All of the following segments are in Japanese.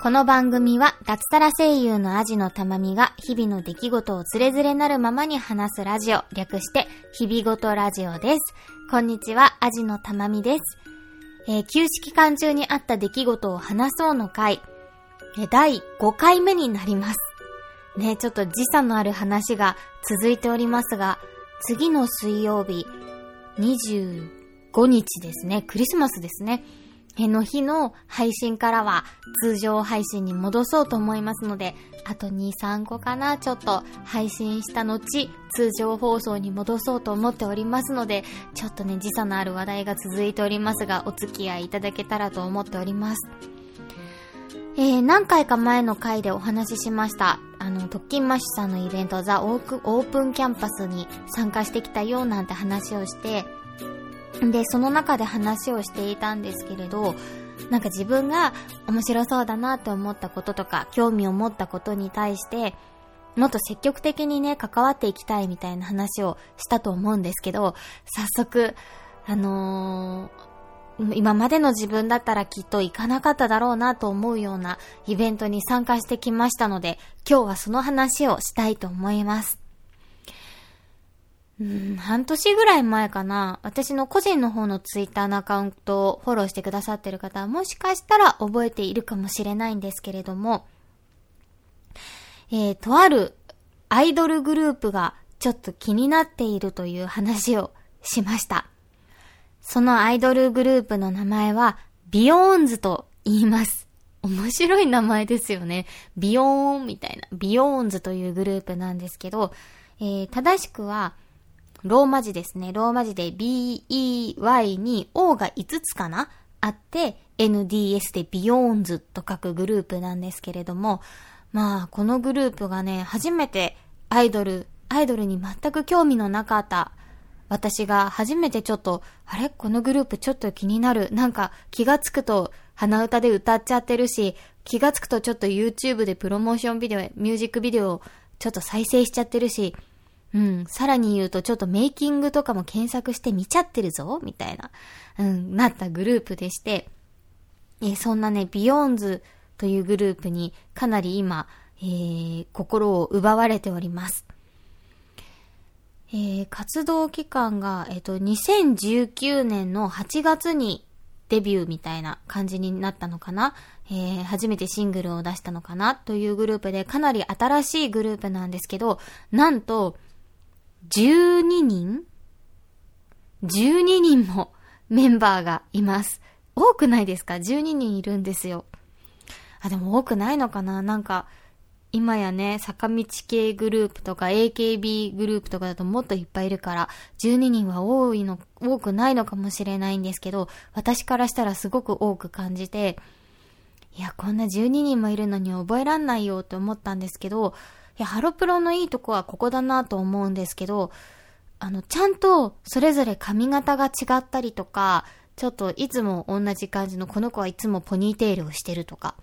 この番組は脱サラ声優のアジのたまみが日々の出来事をつれづれなるままに話すラジオ、略して日々ごとラジオです。こんにちは、アジのたまみです。えー、休止期間中にあった出来事を話そうの回、えー、第5回目になります。ね、ちょっと時差のある話が続いておりますが、次の水曜日、25日ですね、クリスマスですね。の日の配信からは通常配信に戻そうと思いますので、あと2、3個かな、ちょっと配信した後、通常放送に戻そうと思っておりますので、ちょっとね、時差のある話題が続いておりますが、お付き合いいただけたらと思っております。えー、何回か前の回でお話ししました。あの、特勤マッシュさんのイベント、ザ・オープンキャンパスに参加してきたよなんて話をして、で、その中で話をしていたんですけれど、なんか自分が面白そうだなって思ったこととか、興味を持ったことに対して、もっと積極的にね、関わっていきたいみたいな話をしたと思うんですけど、早速、あのー、今までの自分だったらきっと行かなかっただろうなと思うようなイベントに参加してきましたので、今日はその話をしたいと思います。うん、半年ぐらい前かな。私の個人の方のツイッターのアカウントをフォローしてくださってる方はもしかしたら覚えているかもしれないんですけれども、えー、とあるアイドルグループがちょっと気になっているという話をしました。そのアイドルグループの名前はビヨーンズと言います。面白い名前ですよね。ビヨーンみたいな。ビヨーンズというグループなんですけど、えー、正しくは、ローマ字ですね。ローマ字で B-E-Y に O が5つかな？あって、NDS でビヨーンズと書くグループなんですけれども、まあ、このグループがね、初めてアイドル、アイドルに全く興味のなかった私が初めてちょっと、あれ？このグループちょっと気になる。なんか気がつくと鼻歌で歌っちゃってるし、気がつくとちょっと YouTube でプロモーションビデオ、ミュージックビデオをちょっと再生しちゃってるし、うん。さらに言うと、ちょっとメイキングとかも検索して見ちゃってるぞみたいな、うん、なったグループでして、えそんなね、ビヨーンズというグループにかなり今、えー、心を奪われております。えー、活動期間が、えっ、ー、と、2019年の8月にデビューみたいな感じになったのかなえー、初めてシングルを出したのかなというグループで、かなり新しいグループなんですけど、なんと、12人 ?12 人もメンバーがいます。多くないですか ?12 人いるんですよ。あ、でも多くないのかな？なんか、今やね、坂道系グループとか AKB グループとかだともっといっぱいいるから、12人は多いの、多くないのかもしれないんですけど、私からしたらすごく多く感じて、いや、こんな12人もいるのに覚えらんないよって思ったんですけど、や、ハロプロのいいとこはここだなと思うんですけど、あの、ちゃんとそれぞれ髪型が違ったりとか、ちょっといつも同じ感じのこの子はいつもポニーテールをしてるとか、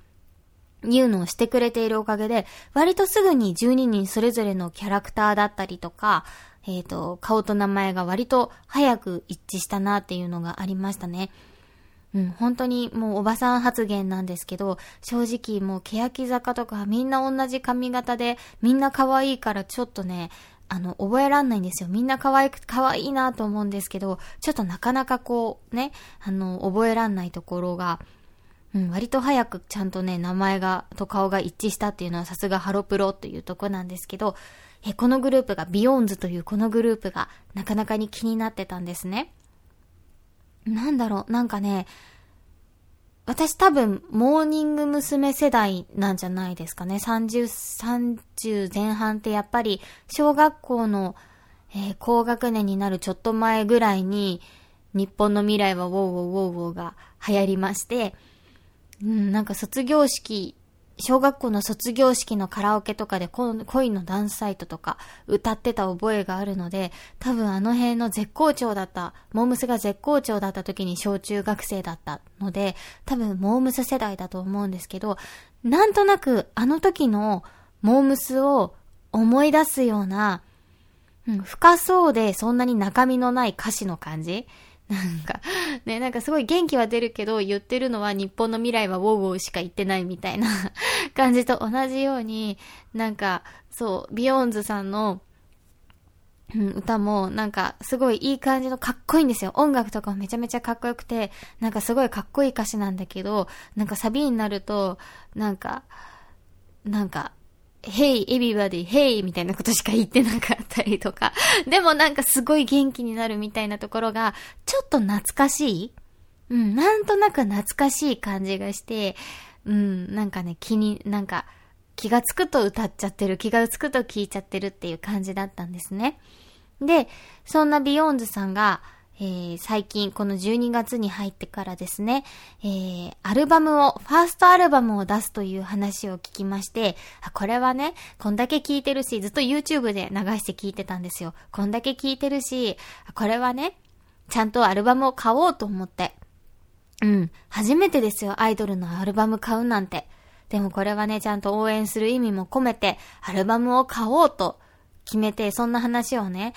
いうのをしてくれているおかげで、割とすぐに12人それぞれのキャラクターだったりとか、えっ、ー、と、顔と名前が割と早く一致したなっていうのがありましたね。うん、本当にもうおばさん発言なんですけど、正直もう欅坂とかみんな同じ髪型で、みんな可愛いからちょっとね、あの、覚えらんないんですよ。みんな可愛く、可愛いなと思うんですけど、ちょっとなかなかこう、ね、あの、覚えらんないところが、うん、割と早くちゃんとね、名前が、と顔が一致したっていうのはさすがハロプロっていうとこなんですけど、え、このグループが、ビヨーンズというこのグループが、なかなかに気になってたんですね。なんだろう、なんかね、私多分、モーニング娘。世代なんじゃないですかね。30、30前半ってやっぱり、小学校の、えー、高学年になるちょっと前ぐらいに、日本の未来は Wow Wow Wow Wow が流行りまして、うん、なんか卒業式小学校の卒業式のカラオケとかで恋のダンスサイトとか歌ってた覚えがあるので、多分あの辺の絶好調だった、モームスが絶好調だった時に小中学生だったので、多分モームス世代だと思うんですけど、なんとなくあの時のモームスを思い出すような、うん、深そうでそんなに中身のない歌詞の感じなんか、ね、なんかすごい元気は出るけど、言ってるのは日本の未来はウォーウォーしか言ってないみたいな 感じと同じように、なんか、そう、ビヨーンズさんの、うん、歌も、なんか、すごいいい感じのかっこいいんですよ。音楽とかもめちゃめちゃかっこよくて、なんかすごいかっこいい歌詞なんだけど、なんかサビになると、なんか、なんか、Hey, everybody, hey! みたいなことしか言ってなかったりとか。でもなんかすごい元気になるみたいなところが、ちょっと懐かしい？うん、なんとなく懐かしい感じがして、うん、なんかね、気に、なんか、気がつくと歌っちゃってる、気がつくと聴いちゃってるっていう感じだったんですね。で、そんなビヨーンズさんが、えー、最近この12月に入ってからですね、えー、アルバムを、ファーストアルバムを出すという話を聞きまして、これはね、こんだけ聞いてるし、ずっと YouTube で流して聞いてたんですよ。こんだけ聞いてるし、これはね、ちゃんとアルバムを買おうと思って。うん、初めてですよ、アイドルのアルバム買うなんて。でもこれはね、ちゃんと応援する意味も込めて、アルバムを買おうと決めて、そんな話をね、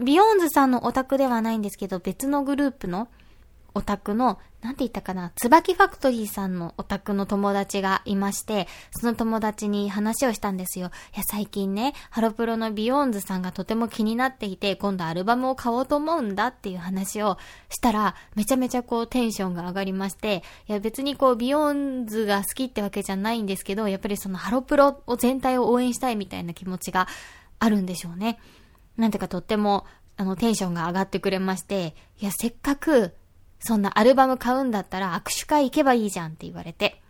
ビヨーンズさんのオタクではないんですけど、別のグループのオタクの、なんて言ったかな、椿ファクトリーさんのオタクの友達がいまして、その友達に話をしたんですよ。いや、最近ね、ハロプロのビヨーンズさんがとても気になっていて、今度アルバムを買おうと思うんだっていう話をしたら、めちゃめちゃこうテンションが上がりまして、いや、別にこうビヨーンズが好きってわけじゃないんですけど、やっぱりそのハロプロを全体を応援したいみたいな気持ちがあるんでしょうね。なんてかとっても、あの、テンションが上がってくれまして、いや、せっかく、そんなアルバム買うんだったら握手会行けばいいじゃんって言われて。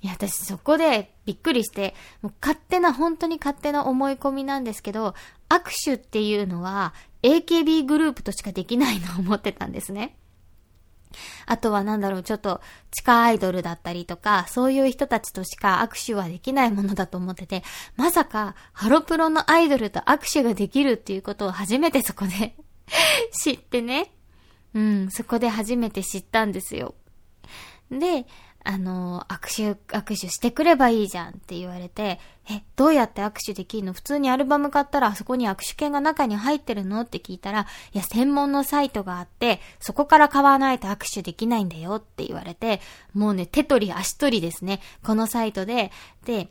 いや、私そこでびっくりして、もう勝手な、本当に勝手な思い込みなんですけど、握手っていうのは AKB グループとしかできないのを思ってたんですね。あとはなんだろう、ちょっと地下アイドルだったりとか、そういう人たちとしか握手はできないものだと思ってて、まさかハロプロのアイドルと握手ができるっていうことを初めてそこで 知ってね。うん、そこで初めて知ったんですよ。で、あの、握手、握手してくればいいじゃんって言われて、え、どうやって握手できるの？普通にアルバム買ったらあそこに握手券が中に入ってるの？って聞いたら、いや、専門のサイトがあって、そこから買わないと握手できないんだよって言われて、もうね、手取り足取りですね。このサイトで、で、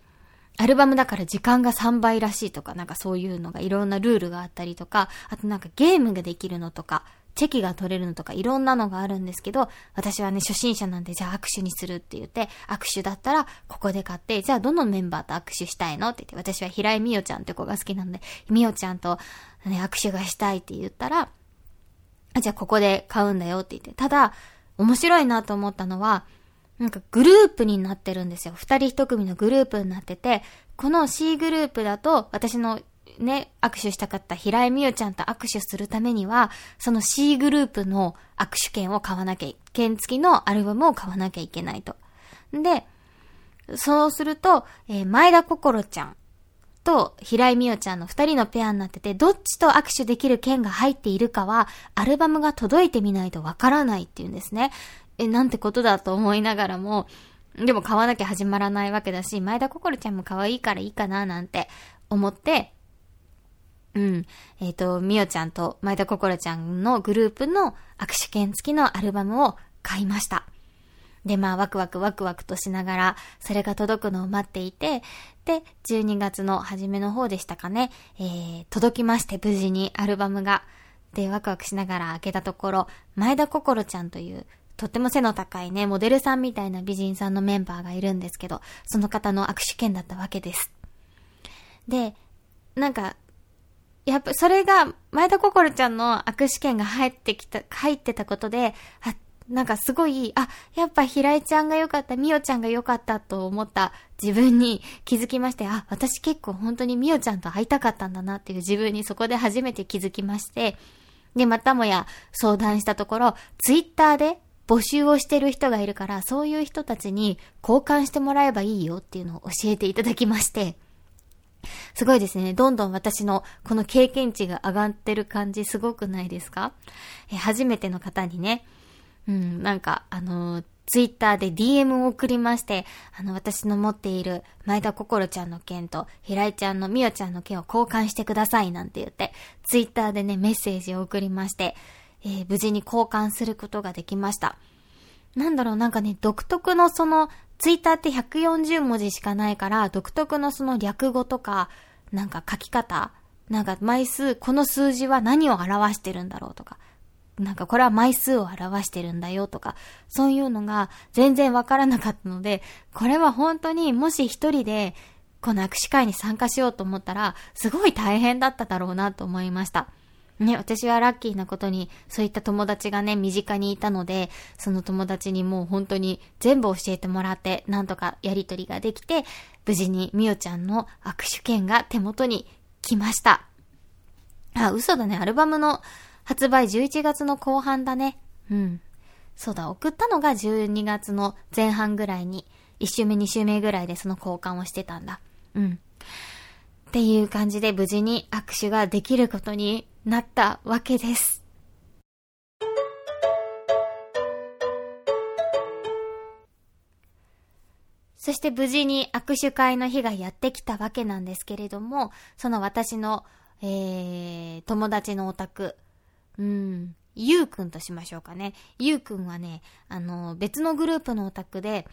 アルバムだから時間が3倍らしいとか、なんかそういうのがいろんなルールがあったりとか、あとなんかゲームができるのとか、チェキが取れるのとかいろんなのがあるんですけど、私はね、初心者なんで、じゃあ握手にするって言って、握手だったら、ここで買って、じゃあどのメンバーと握手したいの？って言って、私は平井美代ちゃんって子が好きなので、美代ちゃんと、ね、握手がしたいって言ったら、じゃあここで買うんだよって言って、ただ、面白いなと思ったのは、なんかグループになってるんですよ。二人一組のグループになってて、この C グループだと、私のね、握手したかった平井美代ちゃんと握手するためには、その C グループの握手券を買わなきゃ、券付きのアルバムを買わなきゃいけないと。で、そうすると、えー、前田心ちゃんと平井美代ちゃんの二人のペアになってて、どっちと握手できる券が入っているかは、アルバムが届いてみないとわからないっていうんですね。え、なんてことだと思いながらも、でも買わなきゃ始まらないわけだし、前田心ちゃんも可愛いからいいかななんて思って、うん。えっ、ー、と、みおちゃんと前田心ちゃんのグループの握手券付きのアルバムを買いました。で、まあ、ワクワクワクワクとしながら、それが届くのを待っていて、で、12月の初めの方でしたかね、えー、届きまして、無事にアルバムが。で、ワクワクしながら開けたところ、前田心ちゃんという、とっても背の高いね、モデルさんみたいな美人さんのメンバーがいるんですけど、その方の握手券だったわけです。で、なんか、やっぱ、それが、前田心ちゃんの握手券が入ってきた、入ってたことで、あ、なんかすごい、あ、やっぱ平井ちゃんが良かった、みおちゃんが良かったと思った自分に気づきまして、あ、私結構本当にみおちゃんと会いたかったんだなっていう自分にそこで初めて気づきまして、で、またもや相談したところ、ツイッターで募集をしてる人がいるから、そういう人たちに交換してもらえばいいよっていうのを教えていただきまして、すごいですね。どんどん私のこの経験値が上がってる感じすごくないですか？え初めての方にね、うん、なんか、あのツイッターで DM を送りまして、あの、私の持っている前田心ちゃんの件と、平井ちゃんのみおちゃんの件を交換してくださいなんて言って、ツイッターでね、メッセージを送りまして、えー、無事に交換することができました。なんだろう、なんかね、独特のその、ツイッターって140文字しかないから、独特のその略語とか、なんか書き方、なんか枚数、この数字は何を表してるんだろうとか、なんかこれは枚数を表してるんだよとか、そういうのが全然わからなかったので、これは本当にもし一人でこの握手会に参加しようと思ったら、すごい大変だっただろうなと思いました。ね、私はラッキーなことに、そういった友達がね、身近にいたので、その友達にもう本当に全部教えてもらって、なんとかやりとりができて、無事にみおちゃんの握手券が手元に来ました。あ、嘘だね。アルバムの発売11月の後半だね。うん。そうだ、送ったのが12月の前半ぐらいに、1週目2週目ぐらいでその交換をしてたんだ。うん。っていう感じで無事に握手ができることになったわけです。そして無事に握手会の日がやってきたわけなんですけれども、その私の、えー、友達のオタク、うん、ゆうくんとしましょうかね。ゆうくんはね、あの、別のグループのオタクで、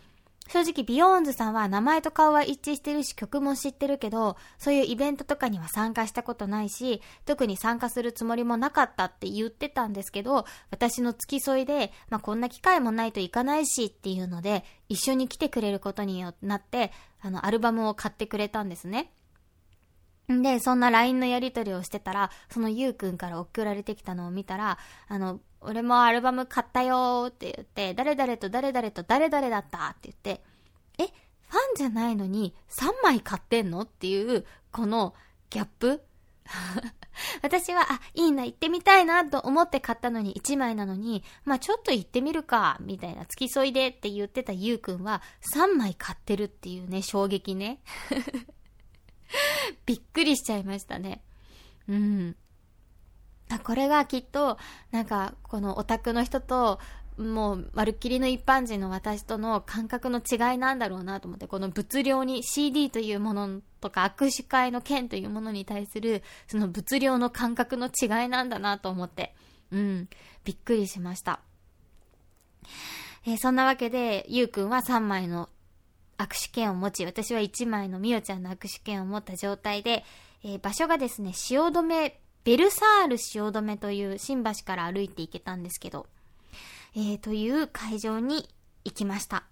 正直ビヨーンズさんは名前と顔は一致してるし曲も知ってるけど、そういうイベントとかには参加したことないし、特に参加するつもりもなかったって言ってたんですけど、私の付き添いで、まあ、こんな機会もないといかないしっていうので、一緒に来てくれることになって、あの、アルバムを買ってくれたんですね。で、そんな LINE のやり取りをしてたら、そのゆうくんから送られてきたのを見たら、あの、俺もアルバム買ったよって言って、誰々と誰々と誰々だったって言って、え、ファンじゃないのに3枚買ってんのっていう、このギャップ？私は、あ、いいな、行ってみたいなと思って買ったのに1枚なのに、まあちょっと行ってみるか、みたいな、付き添いでって言ってたゆうくんは3枚買ってるっていうね、衝撃ね。びっくりしちゃいましたね。うん。あ、これがきっと、なんか、このオタクの人と、もう、まるっきりの一般人の私との感覚の違いなんだろうなと思って、この物量に CD というものとか握手会の件というものに対する、その物量の感覚の違いなんだなと思って、うん、びっくりしました。えー、そんなわけで、ゆうくんは3枚の握手券を持ち、私は1枚のみおちゃんの握手券を持った状態で、えー、場所がですね、汐留、ベルサール汐留という新橋から歩いて行けたんですけど、えー、という会場に行きました。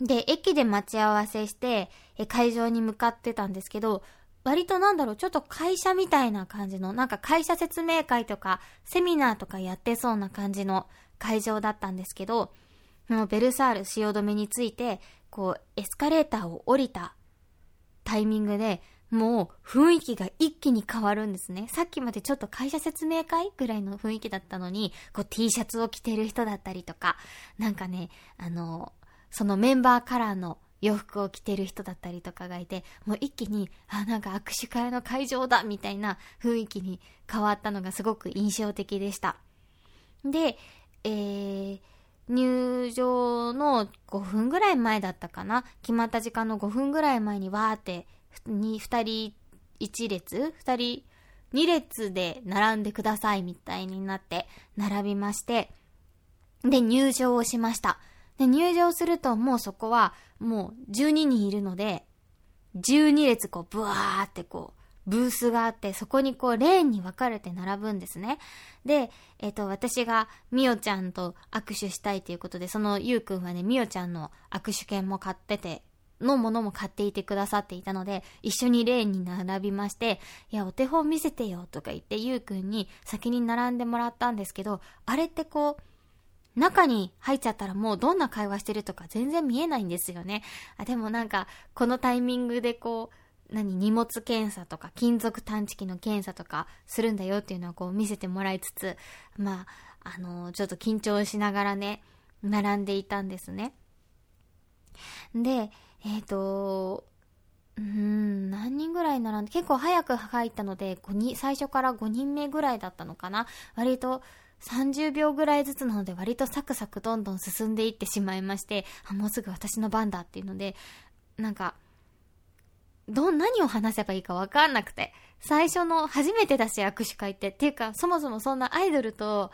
で、駅で待ち合わせして、え会場に向かってたんですけど、割となんだろう、ちょっと会社みたいな感じの、なんか会社説明会とか、セミナーとかやってそうな感じの会場だったんですけど、もうベルサール汐留について、こう、エスカレーターを降りたタイミングで、もう雰囲気が一気に変わるんですね。さっきまでちょっと会社説明会ぐらいの雰囲気だったのに、こう T シャツを着てる人だったりとか、なんかね、あの、そのメンバーカラーの洋服を着てる人だったりとかがいて、もう一気に、あ、なんか握手会の会場だみたいな雰囲気に変わったのがすごく印象的でした。で、えー、入場の5分ぐらい前だったかな？決まった時間の5分ぐらい前にわーって2人1列 ?2 人2列で並んでくださいみたいになって並びまして、で入場をしました。で入場するともうそこはもう12人いるので、12列こうブワーってこうブースがあって、そこにこう、レーンに分かれて並ぶんですね。で、えっ、ー、と、私が、みおちゃんと握手したいということで、そのゆうくんはね、みおちゃんの握手券も買ってて、のものも買っていてくださっていたので、一緒にレーンに並びまして、いや、お手本見せてよ、とか言って、ゆうくんに先に並んでもらったんですけど、あれってこう、中に入っちゃったらもうどんな会話してるとか全然見えないんですよね。あでもなんか、このタイミングでこう、何、荷物検査とか、金属探知機の検査とかするんだよっていうのをこう見せてもらいつつ、まあ、あの、ちょっと緊張しながらね、並んでいたんですね。で、えっ、ー、と、うん、何人ぐらい並んで、結構早く入ったので、5人、最初から5人目ぐらいだったのかな。割と30秒ぐらいずつなので、割とサクサクどんどん進んでいってしまいまして、あ、もうすぐ私の番だっていうので、なんか、どう、何を話せばいいかわかんなくて。最初の初めてだし握手会って。っていうか、そもそもそんなアイドルと、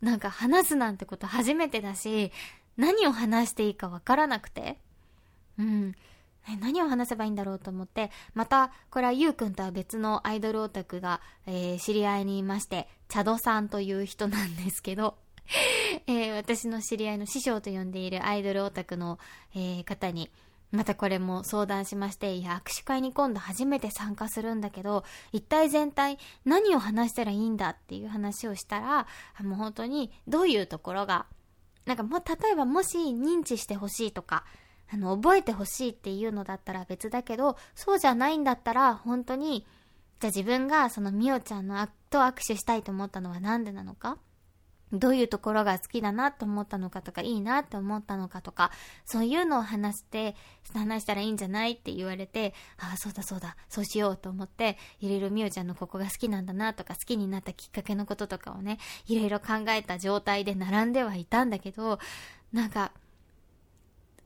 なんか話すなんてこと初めてだし、何を話していいかわからなくて。うん。何を話せばいいんだろうと思って、また、これはゆうくんとは別のアイドルオタクが、えー、知り合いにいまして、チャドさんという人なんですけど、えー、私の知り合いの師匠と呼んでいるアイドルオタクの、えー、方に、またこれも相談しまして、いや、握手会に今度初めて参加するんだけど、一体全体何を話したらいいんだっていう話をしたら、もう本当にどういうところが、なんかもう例えばもし認知してほしいとか、あの、覚えてほしいっていうのだったら別だけど、そうじゃないんだったら、本当に、じゃあ自分がそのみおちゃんのと握手したいと思ったのはなんでなのか？どういうところが好きだなと思ったのかとか、いいなって思ったのかとか、そういうのを話して、話したらいいんじゃないって言われて、ああ、そうだそうだ、そうしようと思って、いろいろみおちゃんのここが好きなんだなとか、好きになったきっかけのこととかをね、いろいろ考えた状態で並んではいたんだけど、なんか、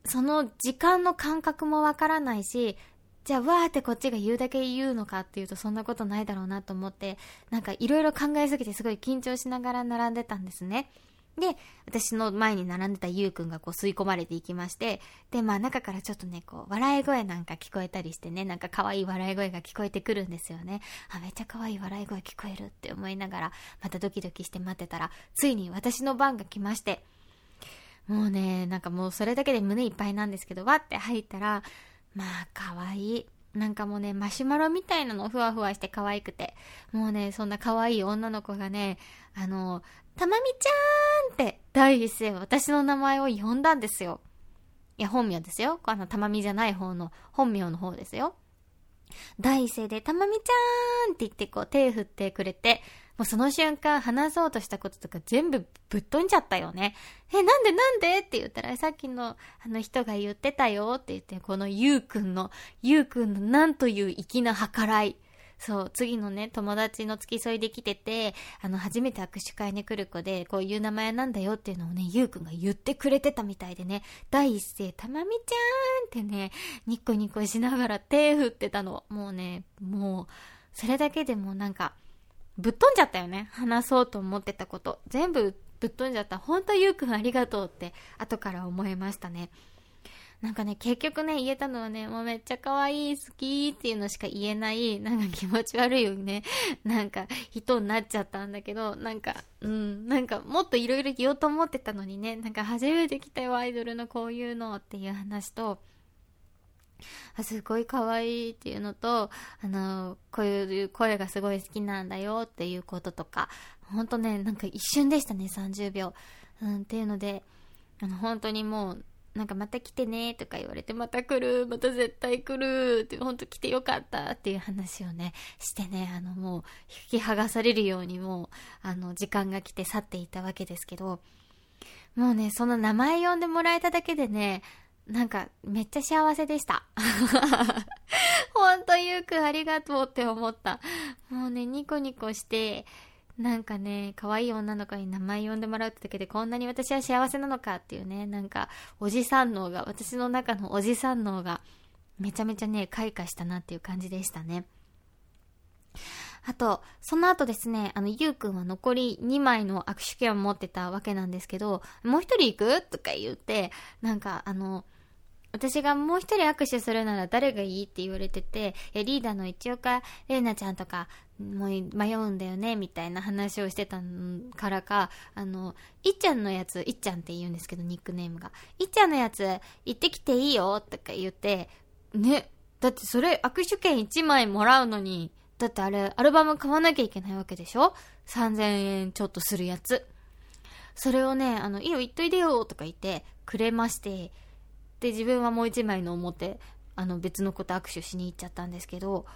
その時間の感覚もわからないし、じゃあ、わーってこっちが言うだけ言うのかっていうとそんなことないだろうなと思って、なんかいろいろ考えすぎてすごい緊張しながら並んでたんですね。で、私の前に並んでたゆうくんがこう吸い込まれていきまして、で、まあ中からちょっとね、こう、笑い声なんか聞こえたりしてね、なんか可愛い笑い声が聞こえてくるんですよね。あ、めっちゃ可愛い笑い声聞こえるって思いながら、またドキドキして待ってたら、ついに私の番が来まして、もうね、なんかもうそれだけで胸いっぱいなんですけど、わって入ったら、まあ、可愛い。なんかもうね、マシュマロみたいなのふわふわして可愛くて。もうね、そんな可愛い女の子がね、あの、たまみちゃーんって第一声私の名前を呼んだんですよ。いや、本名ですよ。あの、たまみじゃない方の、本名の方ですよ。第一声で、たまみちゃーんって言ってこう手振ってくれて、もうその瞬間話そうとしたこととか全部ぶっ飛んじゃったよね。え、なんでなんで？って言ったら、さっきのあの人が言ってたよって言って、このゆうくんの、ゆうくんのなんという粋な計らい。そう、次のね、友達の付き添いで来てて、あの、初めて握手会に来る子で、こういう名前なんだよっていうのをね、ゆうくんが言ってくれてたみたいでね、第一声、たまみちゃーんってね、ニコニコしながら手振ってたの。もうね、もう、それだけでもなんか、ぶっ飛んじゃったよね。話そうと思ってたこと。全部ぶっ飛んじゃった。本当ゆうくんありがとうって後から思いましたね。なんかね、結局ね、言えたのはね、もうめっちゃ可愛い、好きっていうのしか言えない、なんか気持ち悪いよね、なんか人になっちゃったんだけど、なんか、うん、なんかもっといろいろ言おうと思ってたのにね、なんか初めて来たよ、アイドルのこういうのっていう話と、あすごい可愛いっていうのと、あの、こういう声がすごい好きなんだよっていうこととか、ほんとね、なんか一瞬でしたね、30秒。うん、っていうので、あの、本当にもう、なんかまた来てねとか言われて、また来る、また絶対来るって、ほんと来てよかったっていう話をね、してね、あのもう、引き剥がされるようにもう、あの、時間が来て去っていたわけですけど、もうね、その名前呼んでもらえただけでね、なんか、めっちゃ幸せでした。ほんと、ゆうくんありがとうって思った。もうね、ニコニコして、なんかね、可愛い女の子に名前呼んでもらうってだけでこんなに私は幸せなのかっていうね、なんか、おじさん脳が、私の中のおじさん脳が、めちゃめちゃね、開花したなっていう感じでしたね。あと、その後ですね、あの、ゆうくんは残り2枚の握手券を持ってたわけなんですけど、もう一人行く？とか言って、なんか、あの、私がもう一人握手するなら誰がいいって言われてて、リーダーの一岡玲奈ちゃんとか、もう迷うんだよね、みたいな話をしてたからか、あの、いっちゃんのやつ、いっちゃんって言うんですけど、ニックネームが。いっちゃんのやつ、行ってきていいよ、とか言って、ね、だってそれ握手券1枚もらうのに、だってあれ、アルバム買わなきゃいけないわけでしょ ?3000 円ちょっとするやつ。それをね、あの、いいよ、言っといでよ、とか言って、くれまして、で、自分はもう一枚の表、あの、別の子と握手しに行っちゃったんですけど、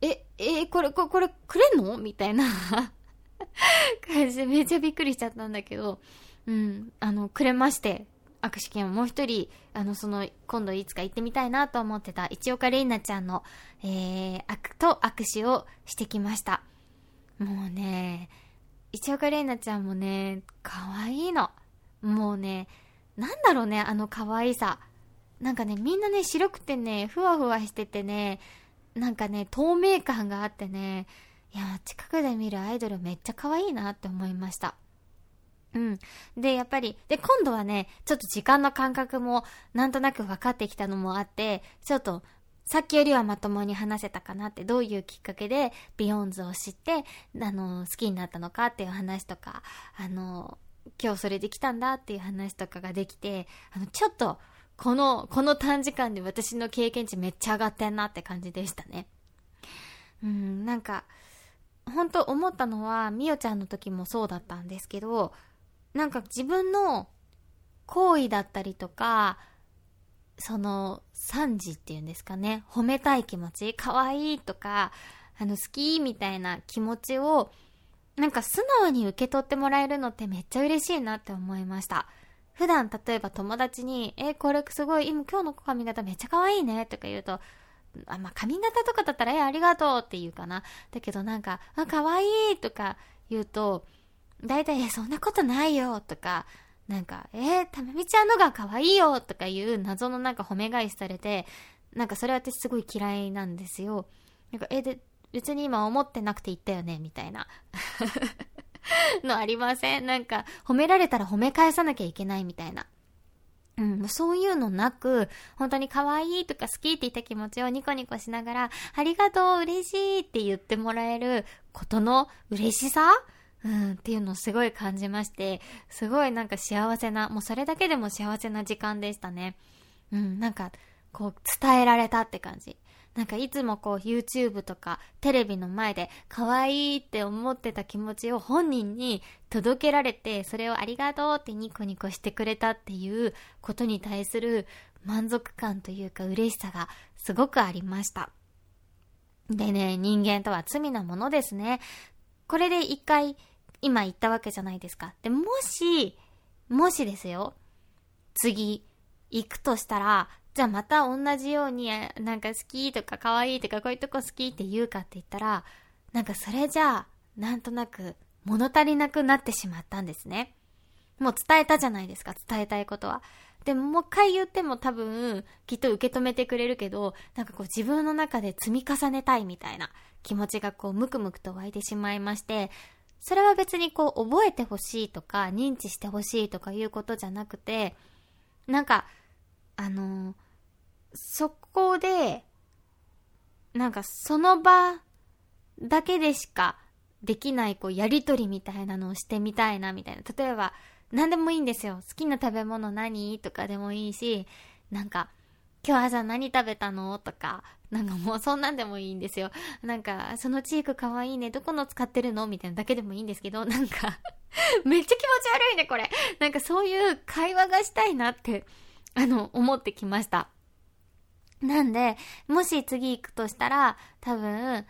え、え、これ、これ、これ、くれんの？みたいな 感じでめっちゃびっくりしちゃったんだけど、うん、あの、くれまして、握手券をもう一人、あの、その、今度いつか行ってみたいなと思ってた、一岡玲奈ちゃんの、えー、悪と握手をしてきました。もうね、一岡玲奈ちゃんもね、可愛いの。もうね、なんだろうね、あの可愛さ。なんかね、みんなね、白くてね、ふわふわしててね、なんかね、透明感があってね、いや、近くで見るアイドルめっちゃ可愛いなって思いました。うん。で、やっぱり、で、今度はね、ちょっと時間の感覚もなんとなく分かってきたのもあって、ちょっと、さっきよりはまともに話せたかなって、どういうきっかけでビヨンズを知って、あの、好きになったのかっていう話とか、あの、今日それできたんだっていう話とかができて、あの、ちょっと、この、この短時間で私の経験値めっちゃ上がってんなって感じでしたね。うん、なんか、本当思ったのは、みおちゃんの時もそうだったんですけど、なんか自分の行為だったりとか、その、賛辞っていうんですかね、褒めたい気持ち、可愛いとか、あの、好きみたいな気持ちを、なんか素直に受け取ってもらえるのってめっちゃ嬉しいなって思いました。普段例えば友達に、え、これすごい、今今日の髪型めっちゃ可愛いねとか言うと、あ、まあ、髪型とかだったら、え、ありがとうって言うかな。だけどなんか、あ、可愛いとか言うと、大体、え、そんなことないよとか、なんか、え、たまみちゃんのが可愛いよとかいう謎のなんか褒め返しされて、なんかそれ私すごい嫌いなんですよ。なんか、え、で、別に今思ってなくて言ったよねみたいな。のありませんなんか、褒められたら褒め返さなきゃいけないみたいな。うん、そういうのなく、本当に可愛いとか好きって言った気持ちをニコニコしながら、ありがとう、嬉しいって言ってもらえることの嬉しさ？うん、っていうのをすごい感じまして、すごいなんか幸せな、もうそれだけでも幸せな時間でしたね。うん、なんか、こう、伝えられたって感じ。なんかいつもこう YouTube とかテレビの前で可愛いって思ってた気持ちを本人に届けられて、それをありがとうってニコニコしてくれたっていうことに対する満足感というか嬉しさがすごくありました。でね、人間とは罪なものですね。これで一回今言ったわけじゃないですか。で、もし、もしですよ、次行くとしたら、じゃあまた同じように、なんか好きとか可愛いとかこういうとこ好きって言うかって言ったら、なんかそれじゃあ、なんとなく物足りなくなってしまったんですね。もう伝えたじゃないですか、伝えたいことは。でももう一回言っても多分、きっと受け止めてくれるけど、なんかこう自分の中で積み重ねたいみたいな気持ちがこうムクムクと湧いてしまいまして、それは別にこう覚えてほしいとか認知してほしいとかいうことじゃなくて、なんか、あの、そこで、なんかその場だけでしかできないこうやりとりみたいなのをしてみたいなみたいな。例えば、何でもいいんですよ。好きな食べ物何？とかでもいいし、なんか、今日朝何食べたの？とか、なんかもうそんなんでもいいんですよ。なんか、そのチークかわいいね。どこの使ってるの？みたいなだけでもいいんですけど、なんか めっちゃ気持ち悪いね、これ。なんかそういう会話がしたいなって、あの、思ってきました。なんで、もし次行くとしたら、多分、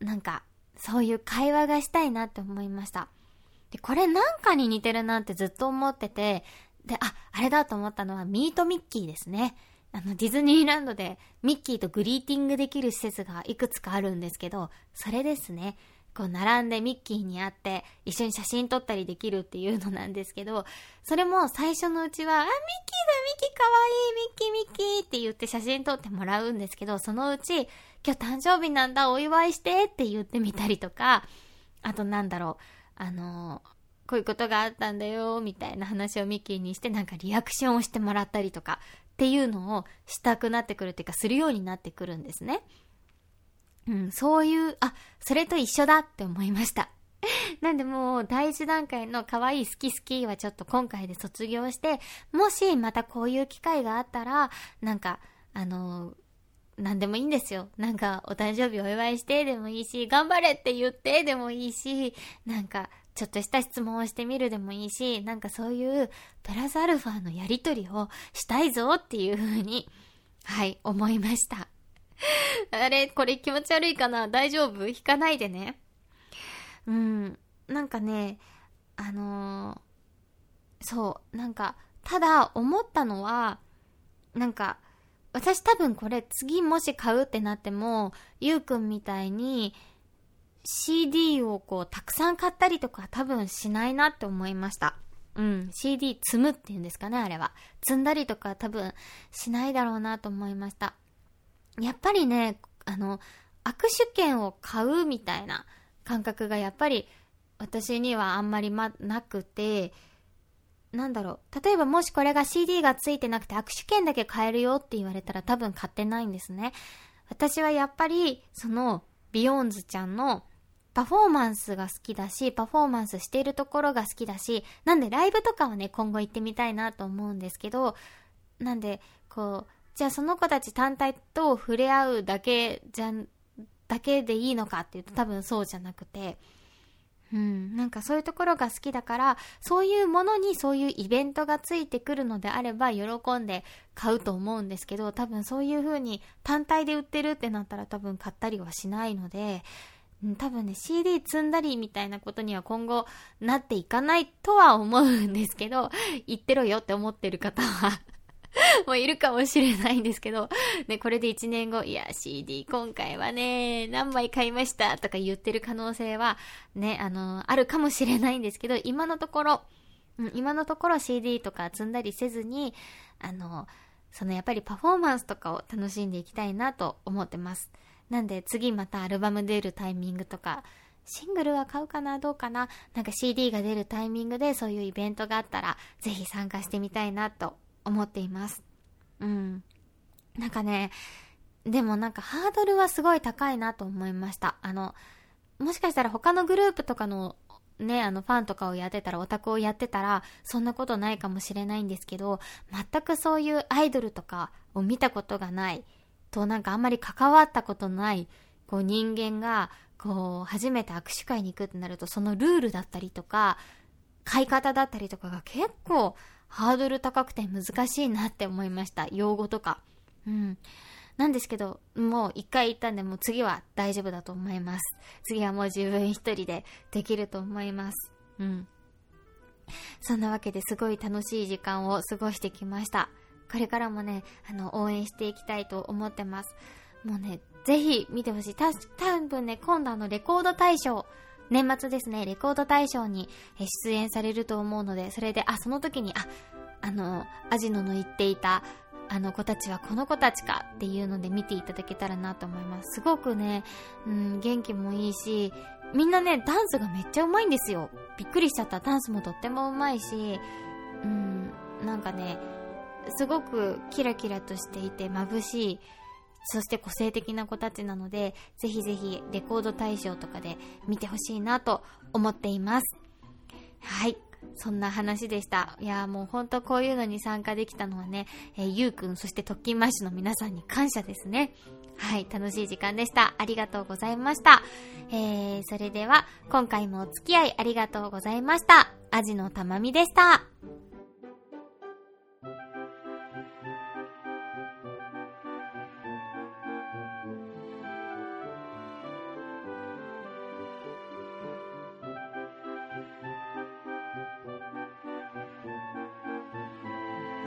なんか、そういう会話がしたいなって思いました。で、これなんかに似てるなってずっと思ってて、で、あ、あれだと思ったのはミートミッキーですね。あの、ディズニーランドでミッキーとグリーティングできる施設がいくつかあるんですけど、それですね。こう並んでミッキーに会って一緒に写真撮ったりできるっていうのなんですけど、それも最初のうちは、あ、ミッキーだ、ミッキーかわいい、ミッキーミッキーって言って写真撮ってもらうんですけど、そのうち、今日誕生日なんだ、お祝いしてって言ってみたりとか、あとなんだろう、あのこういうことがあったんだよ、みたいな話をミッキーにしてなんかリアクションをしてもらったりとかっていうのをしたくなってくるっていうか、するようになってくるんですね。うん、そういう、あ、それと一緒だって思いました。なんでもう第一段階の可愛い好き好きはちょっと今回で卒業して、もしまたこういう機会があったら、なんか、あの、なんでもいいんですよ。なんか、お誕生日お祝いしてでもいいし、頑張れって言ってでもいいし、なんか、ちょっとした質問をしてみるでもいいし、なんかそういう、プラスアルファのやりとりをしたいぞっていう風に、はい、思いました。あれ、これ気持ち悪いかな？大丈夫？引かないでね。うん、なんかね、あのー、そう、なんか、ただ思ったのは、なんか、私多分これ次もし買うってなっても、ゆうくんみたいに CD をこうたくさん買ったりとか多分しないなって思いました。うん、CD 積むっていうんですかね、あれは。積んだりとか多分しないだろうなと思いました。やっぱりね、あの、握手券を買うみたいな感覚がやっぱり私にはあんまりま、なくて、なんだろう。例えばもしこれが CD がついてなくて握手券だけ買えるよって言われたら多分買ってないんですね。私はやっぱり、その、ビヨーンズちゃんのパフォーマンスが好きだし、パフォーマンスしているところが好きだし、なんでライブとかはね、今後行ってみたいなと思うんですけど、なんで、こう、じゃあその子たち単体と触れ合うだけじゃん、だけでいいのかっていうと多分そうじゃなくて、うん、なんかそういうところが好きだから、そういうものにそういうイベントがついてくるのであれば喜んで買うと思うんですけど、多分そういう風に単体で売ってるってなったら多分買ったりはしないので、多分ね、CD 積んだりみたいなことには今後なっていかないとは思うんですけど、言ってろよって思ってる方は もういるかもしれないんですけど、ね、これで1年後、いや、CD 今回はね、何枚買いましたとか言ってる可能性は、ね、あの、あるかもしれないんですけど、今のところ、うん、今のところ CD とか積んだりせずに、あの、そのやっぱりパフォーマンスとかを楽しんでいきたいなと思ってます。なんで次またアルバム出るタイミングとか、シングルは買うかなどうかななんか CD が出るタイミングでそういうイベントがあったら、ぜひ参加してみたいなと思っています。うん。なんかね、でもなんかハードルはすごい高いなと思いました。あの、もしかしたら他のグループとかのね、あのファンとかをやってたら、オタクをやってたら、そんなことないかもしれないんですけど、全くそういうアイドルとかを見たことがない、となんかあんまり関わったことない、こう人間が、こう、初めて握手会に行くってなると、そのルールだったりとか、買い方だったりとかが結構ハードル高くて難しいなって思いました。用語とか。うん。なんですけど、もう一回行ったんで、もう次は大丈夫だと思います。次はもう自分一人でできると思います。うん。そんなわけですごい楽しい時間を過ごしてきました。これからもね、あの、応援していきたいと思ってます。もうね、ぜひ見てほしい。た、多分ね、今度あの、レコード大賞年末ですね、レコード大賞に出演されると思うので、それで、あ、その時に、あ、あの、アジノの言っていた、あの子たちはこの子たちかっていうので見ていただけたらなと思います。すごくね、うん、元気もいいし、みんなね、ダンスがめっちゃうまいんですよ。びっくりしちゃった。ダンスもとってもうまいし、うん、なんかね、すごくキラキラとしていて眩しいそして個性的な子たちなので、ぜひぜひレコード大賞とかで見てほしいなと思っています。はい。そんな話でした。いやもうほんとこういうのに参加できたのはね、えー、ゆうくん、そして特勤マッシュの皆さんに感謝ですね。はい、楽しい時間でした。ありがとうございました。えー、それでは、今回もお付き合いありがとうございました。アジのたまみでした。